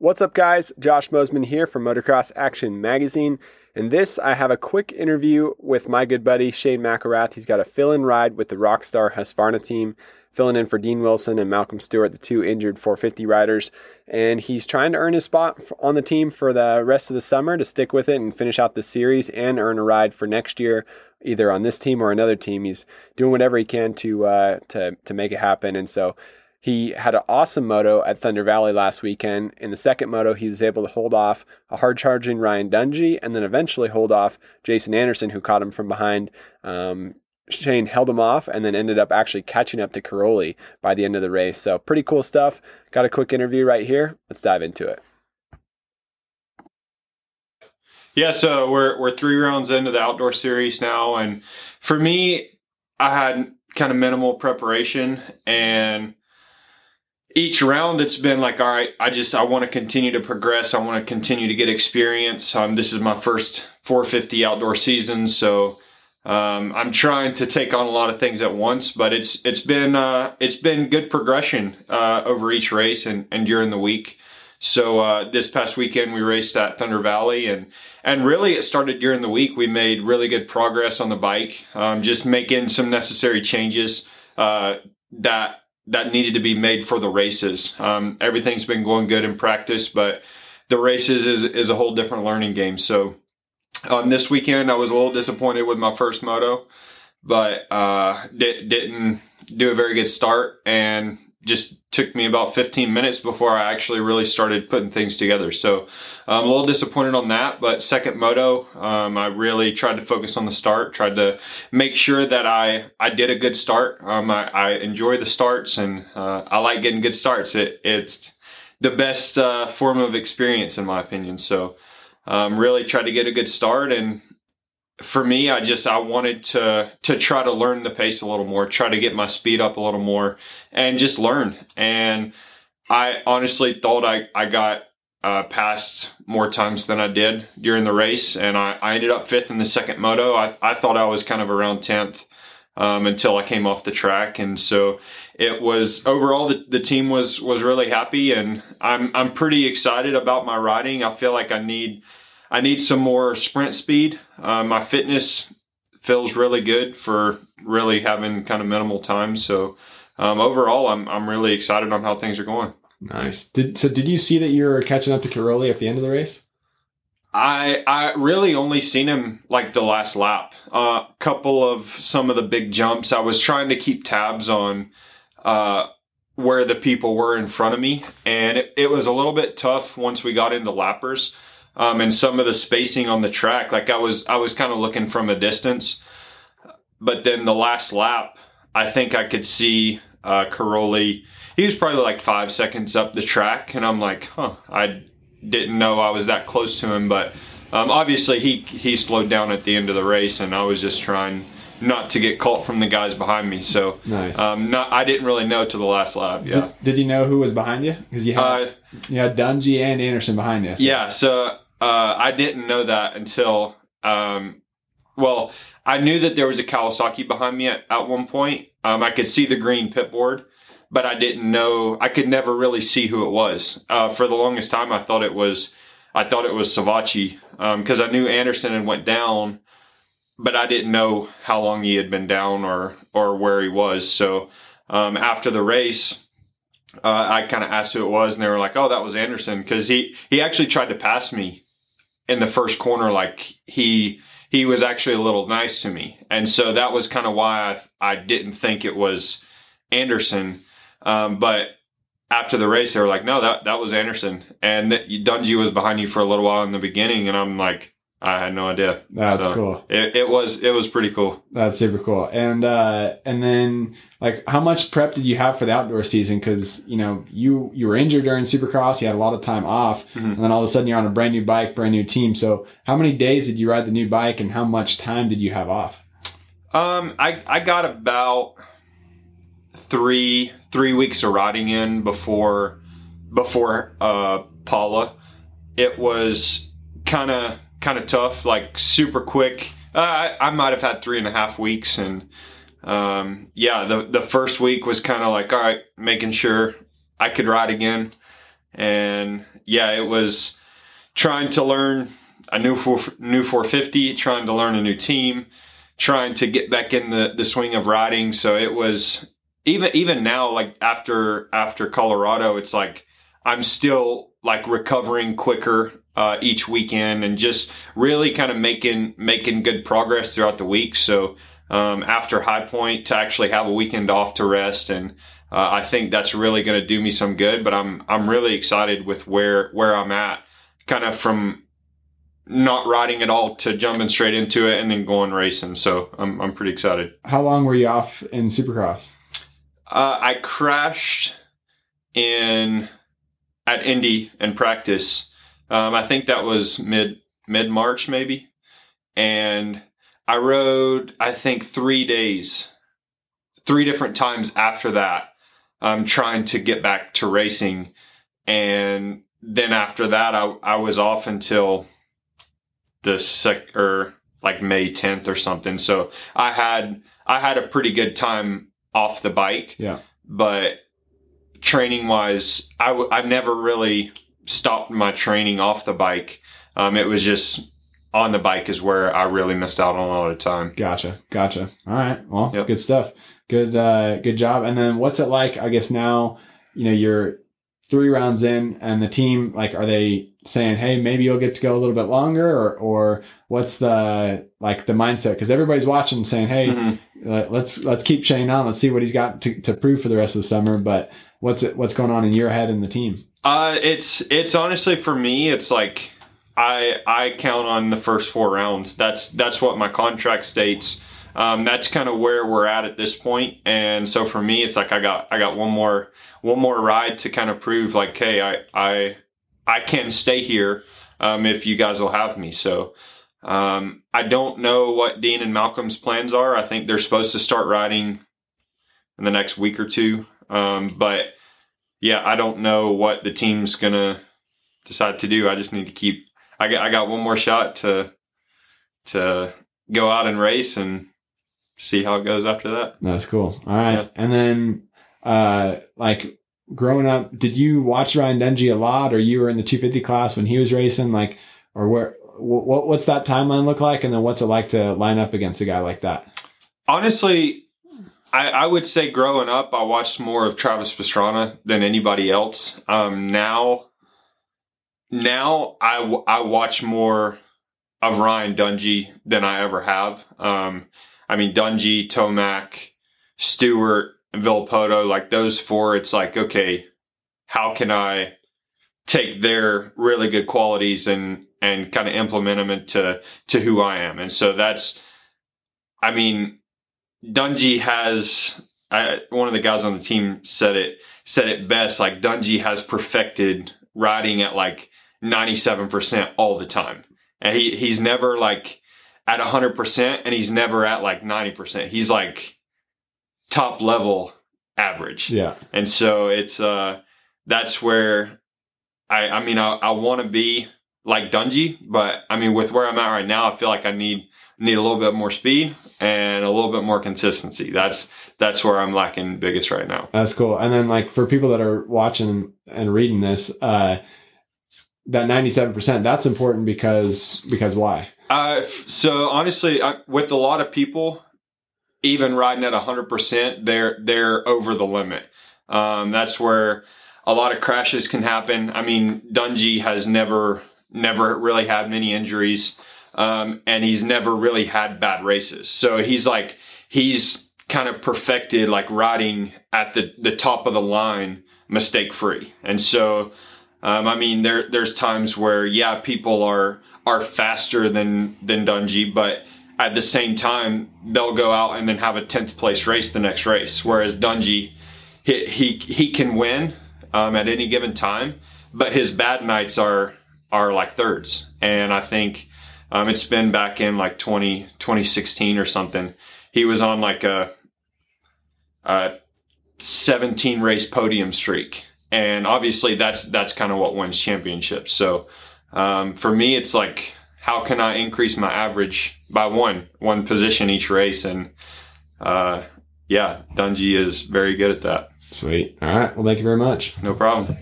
What's up, guys? Josh Mosiman here from Motocross Action Magazine. And this, I have a quick interview with my good buddy Shane McElrath. He's got a fill in ride with the Rockstar Husqvarna team, filling in for Dean Wilson and Malcolm Stewart, the two injured 450 riders. And he's trying to earn his spot on the team for the rest of the summer to stick with it and finish out the series and earn a ride for next year, either on this team or another team. He's doing whatever he can to uh, to to make it happen. And so he had an awesome moto at Thunder Valley last weekend. In the second moto, he was able to hold off a hard charging Ryan Dungey and then eventually hold off Jason Anderson, who caught him from behind. Um, Shane held him off and then ended up actually catching up to Cairoli by the end of the race. So, pretty cool stuff. Got a quick interview right here. Let's dive into it. Yeah, so we're we're three rounds into the outdoor series now, and for me, I had kind of minimal preparation, and each round it's been like, all right, I just I want to continue to progress. I want to continue to get experience. Um, this is my first 450 outdoor season, so um, I'm trying to take on a lot of things at once. But it's it's been uh, it's been good progression uh, over each race and, and during the week. So uh, this past weekend we raced at Thunder Valley, and and really it started during the week. We made really good progress on the bike, um, just making some necessary changes uh, that that needed to be made for the races. Um, everything's been going good in practice, but the races is is a whole different learning game. So um, this weekend I was a little disappointed with my first moto, but uh, di- didn't do a very good start and just took me about 15 minutes before I actually really started putting things together. So I'm a little disappointed on that. But second moto, um, I really tried to focus on the start, tried to make sure that I, I did a good start. Um, I, I, enjoy the starts and uh, I like getting good starts. It, it's the best uh, form of experience, in my opinion. So um, really tried to get a good start and for me, I just I wanted to to try to learn the pace a little more, try to get my speed up a little more, and just learn. And I honestly thought I I got uh, passed more times than I did during the race, and I, I ended up fifth in the second moto. I, I thought I was kind of around tenth um, until I came off the track, and so it was overall the, the team was was really happy, and I'm I'm pretty excited about my riding. I feel like I need I need some more sprint speed. Uh, my fitness feels really good for really having kind of minimal time. So um, overall, I'm I'm really excited on how things are going. Nice. Did so? Did you see that you were catching up to Cairoli at the end of the race? I I really only seen him like the last lap. A uh, couple of some of the big jumps. I was trying to keep tabs on uh, where the people were in front of me, and it, it was a little bit tough once we got into lappers um, and some of the spacing on the track. Like I was, I was kind of looking from a distance, but then the last lap, I think I could see uh, Cairoli. He was probably like five seconds up the track, and I'm like, huh, I didn't know I was that close to him. But um, obviously, he he slowed down at the end of the race, and I was just trying not to get caught from the guys behind me. So nice. Um, not I didn't really know to the last lap. Yeah. Did, did you know who was behind you? Because you had uh, you had Dungey and Anderson behind you. So. Yeah. So uh, I didn't know that until, um, well, I knew that there was a Kawasaki behind me at, at one point. Um, I could see the green pit board, but I didn't know. I could never really see who it was. Uh, for the longest time, I thought it was, I thought it was Savatgy because um, I knew Anderson had went down, but I didn't know how long he had been down or or where he was. So um, after the race, uh, I kind of asked who it was, and they were like, "Oh, that was Anderson," because he he actually tried to pass me in the first corner, like he he was actually a little nice to me, and so that was kind of why I I didn't think it was Anderson, um, but after the race they were like, no, that that was Anderson, and Dungey was behind you for a little while in the beginning, and I'm like, I had no idea. That's so cool. It, it, was it was pretty cool. That's super cool. And uh, and then like how much prep did you have for the outdoor season? Because you know you you were injured during Supercross, you had a lot of time off, mm-hmm. and then all of a sudden you're on a brand new bike, brand new team. So how many days did you ride the new bike, and how much time did you have off? Um, I I got about three three weeks of riding in before before uh Paula. It was kind of kind of tough, like super quick. Uh, I, I might have had three and a half weeks, and um, yeah, the the first week was kind of like all right, making sure I could ride again, and yeah, it was trying to learn a new four, new 450, trying to learn a new team, trying to get back in the, the swing of riding. So it was even even now, like after after Colorado, it's like I'm still like recovering quicker uh, each weekend and just really kind of making making good progress throughout the week. So um, after High Point to actually have a weekend off to rest and uh, I think that's really going to do me some good. But I'm I'm really excited with where where I'm at, kind of from not riding at all to jumping straight into it and then going racing. So I'm I'm pretty excited. How long were you off in Supercross? Uh, I crashed in at Indy in practice. Um, I think that was mid mid March maybe, and I rode I think three days, three different times after that, um, trying to get back to racing, and then after that I I was off until the sec or like May 10th or something. So I had I had a pretty good time off the bike. Yeah. But training wise, I w- I never really stopped my training off the bike. Um, it was just on the bike is where I really missed out on a lot of time. Gotcha. Gotcha. All right. Well, yep. good stuff. Good, uh, good job. And then what's it like? I guess now, you know, you're three rounds in and the team, like, are they saying, Hey, maybe you'll get to go a little bit longer or, or what's the, like the mindset? Cause everybody's watching saying, Hey, mm-hmm. let's, let's keep Shane on. Let's see what he's got to, to prove for the rest of the summer. But what's it, what's going on in your head and the team? Uh, it's, it's honestly for me, it's like, I, I count on the first four rounds. That's, that's what my contract states. Um, that's kind of where we're at at this point. And so for me, it's like I got I got one more one more ride to kind of prove like, hey, I I I can stay here um, if you guys will have me. So um, I don't know what Dean and Malcolm's plans are. I think they're supposed to start riding in the next week or two. Um, but yeah, I don't know what the team's gonna decide to do. I just need to keep. I got I got one more shot to to go out and race and see how it goes after that. That's cool. All right, yeah. and then uh, like growing up, did you watch Ryan Dungey a lot, or you were in the 250 class when he was racing? Like, or where? What, what's that timeline look like, and then what's it like to line up against a guy like that? Honestly, I, I would say growing up, I watched more of Travis Pastrana than anybody else. Um, now, now I, I watch more of Ryan Dungey than I ever have. Um, I mean, Dungey, Tomac, Stewart, Villopoto, like those four, it's like, okay, how can I take their really good qualities and and kind of implement them into to who I am? And so that's, I mean, Dungey has I, one of the guys on the team said it said it best. Like Dungey has perfected riding at like ninety seven percent all the time, and he he's never like at 100% and he's never at like 90%. He's like top level average. Yeah. And so it's uh that's where I I mean I, I want to be like Dungey, but I mean with where I'm at right now, I feel like I need need a little bit more speed and a little bit more consistency. That's that's where I'm lacking biggest right now. That's cool. And then like for people that are watching and reading this, uh that 97%, that's important because because why? Uh, so honestly, I, with a lot of people, even riding at hundred percent, they're they're over the limit. Um, that's where a lot of crashes can happen. I mean, Dungey has never never really had many injuries, um, and he's never really had bad races. So he's like he's kind of perfected like riding at the the top of the line, mistake free. And so, um, I mean, there there's times where yeah, people are are faster than than Dungey, but at the same time they'll go out and then have a tenth place race the next race. Whereas Dungey, he he, he can win um, at any given time, but his bad nights are are like thirds. And I think um, it's been back in like 20, 2016 or something. He was on like a, a 17 race podium streak. And obviously that's that's kind of what wins championships. So um, for me, it's like, how can I increase my average by one, one position each race? And uh, yeah, Dungey is very good at that. Sweet. All right. Well, thank you very much. No problem.